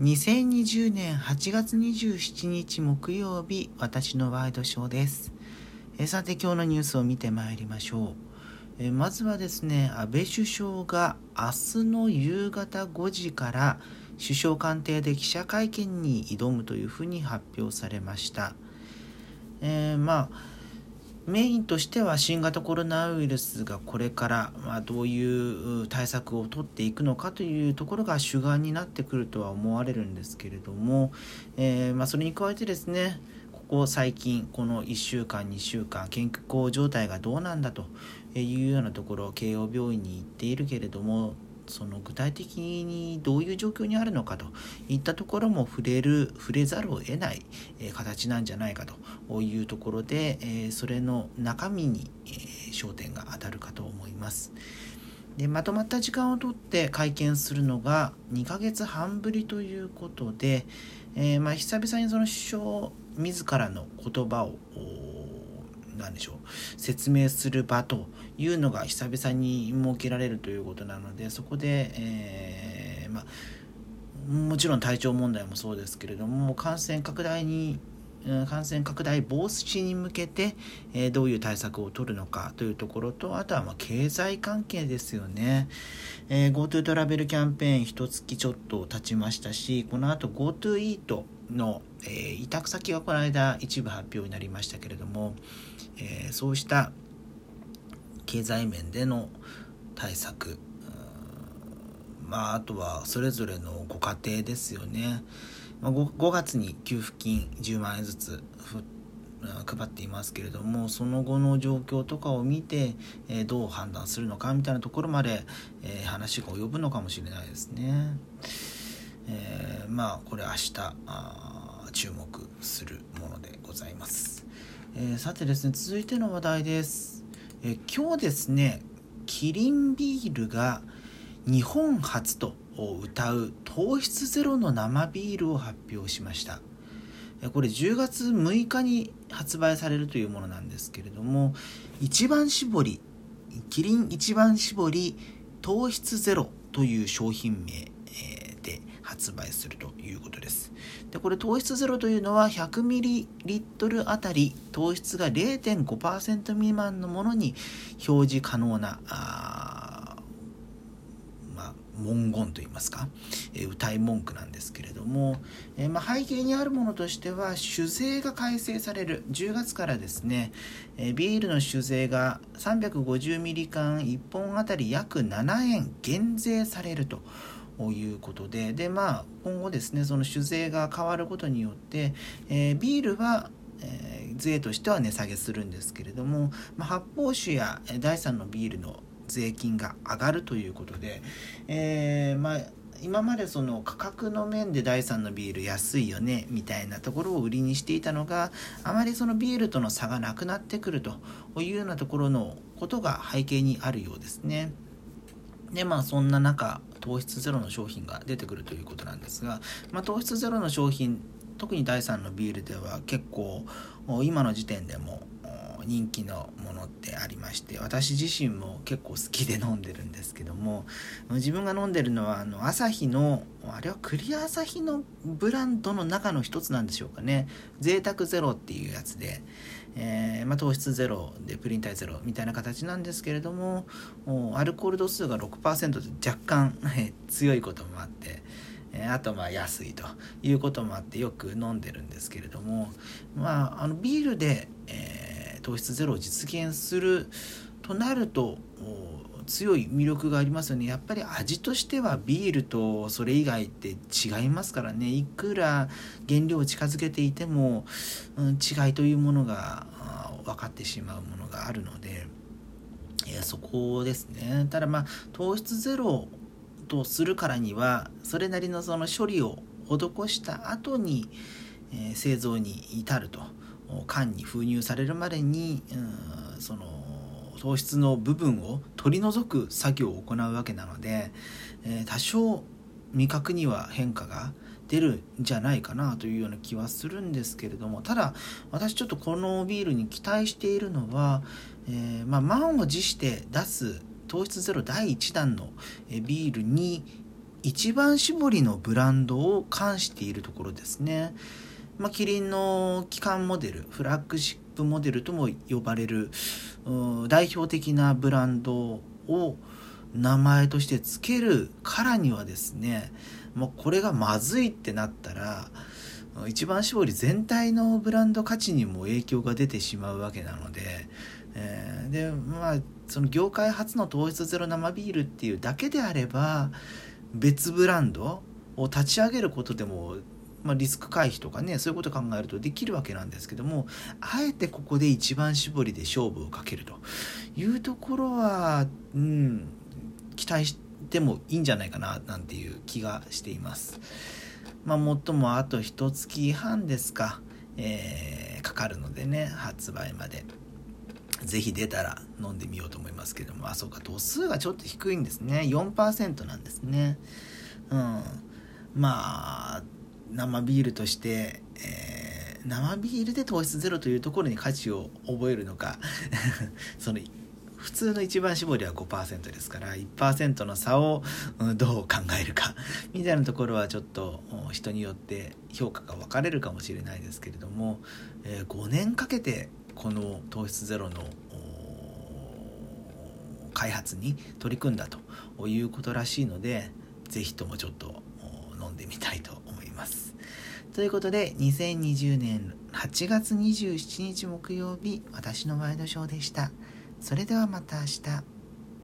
2020年8月27日木曜日私のワイドショーです。えさて今日のニュースを見てまいりましょう。えまずはですね安倍首相が明日の夕方5時から首相官邸で記者会見に挑むというふうに発表されました、えー、まあメインとしては新型コロナウイルスがこれから、ま、どういう対策を取っていくのかというところが主眼になってくるとは思われるんですけれども、え、ま、それに加えてですねここ最近この1週間2週間健康状態がどうなんだというようなところ慶応病院に行っているけれどもその具体的にどういう状況にあるのかといったところも触れる触れざるを得ない、形なんじゃないかというところで、それの中身に、焦点が当たるかと思います。でまとまった時間をとって会見するのが2ヶ月半ぶりということで、えー、まあ、久々にその首相自らの言葉を何でしょう。説明する場というのが久々に設けられるということなのでそこで、えー、ま、もちろん体調問題もそうですけれども感染拡大に感染拡大防止に向けて、どういう対策を取るのかというところとあとはま経済関係ですよね、GoTo トラベルキャンペーン一月ちょっと経ちましたしこの後 GoTo イートの、委託先がこの間一部発表になりましたけれども、そうした経済面での対策まあ、あとはそれぞれのご家庭ですよね、5, 5月に給付金10万円ずつ配っていますけれどもその後の状況とかを見て、え、どう判断するのかみたいなところまで、え、話が及ぶのかもしれないですね。えー、まあこれ明日あ注目するものでございます。えさてですね続いての話題です。え今日ですねキリンビールが日本初とを歌う糖質ゼロの生ビールを発表しました。これ10月6日に発売されるというものなんですけれども一番搾りキリン一番搾り糖質ゼロという商品名で発売するということです。でこれ糖質ゼロというのは 100ml あたり糖質が0.5%未満のものに表示可能なあ、まあ、文言といいますか、えー、歌い文句なんですけれども、えー、まあ、背景にあるものとしては酒税が改正される10月からですね、えー、ビールの酒税が 350ml 缶1本あたり約7円減税されると。いうことでで、まあ、今後ですねその酒税が変わることによって、え、ビールはえー、税としては値下げするんですけれども、まあ、発泡酒や第3のビールの税金が上がるということで、えー、まあ、今までその価格の面で第3のビール安いよねみたいなところを売りにしていたのがあまりそのビールとの差がなくなってくるというようなところのことが背景にあるようですね。でまあそんな中糖質ゼロの商品が出てくるということなんですが、まあ、糖質ゼロの商品特に第3のビールでは結構今の時点でも人気のものってありまして私自身も結構好きで飲んでるんですけども自分が飲んでるのはあの朝日のあれはクリア朝日のブランドの中の一つなんでしょうかね。贅沢ゼロっていうやつで、えー、まあ、糖質ゼロでプリン体ゼロみたいな形なんですけれどもアルコール度数が6%で若干強いこともあってあとまあ安いということもあってよく飲んでるんですけれどもまああのビールで、えー、糖質ゼロを実現するとなると強い魅力がありますよね。やっぱり味としてはビールとそれ以外って違いますからね。いくら原料を近づけていても、うん、違いというものが分かってしまうものがあるので。そこですね。ただまあ糖質ゼロとするからにはそれなりのその処理を施した後に、え、製造に至ると。缶に封入されるまでに、うん、その糖質の部分を取り除く作業を行うわけなので、えー、多少味覚には変化が出るんじゃないかなというような気はするんですけれどもただ私ちょっとこのビールに期待しているのは、えー、まあ、満を持して出す糖質ゼロ第1弾のビールに一番搾りのブランドを冠しているところですね。まあ、キリンの基幹モデル、フラッグシップモデルとも呼ばれる代表的なブランドを名前として付けるからにはですね、もうこれがまずいってなったら、一番搾り全体のブランド価値にも影響が出てしまうわけなので、えー、でまあその業界初の糖質ゼロ生ビールっていうだけであれば別ブランドを立ち上げることでも、まあ、リスク回避とかねそういうことを考えるとできるわけなんですけどもあえてここで一番搾りで勝負をかけると。いうところは、うん、期待してもいいんじゃないかななんていう気がしています。まあ、もっともあと一月半ですか、えー、かかるのでね発売まで。ぜひ出たら飲んでみようと思いますけども。あそうか度数がちょっと低いんですね。4%なんですね。うん。まあ生ビールとして、えー、生ビールで糖質ゼロというところに価値を覚えるのか その普通の一番搾りは5%ですから1%の差をどう考えるかみたいなところはちょっと人によって評価が分かれるかもしれないですけれども、えー、5年かけてこの糖質ゼロの開発に取り組んだということらしいので是非ともちょっと飲んでみたいと思います。ということで2020年8月27日木曜日私のワイドショーでした。それではまた明日。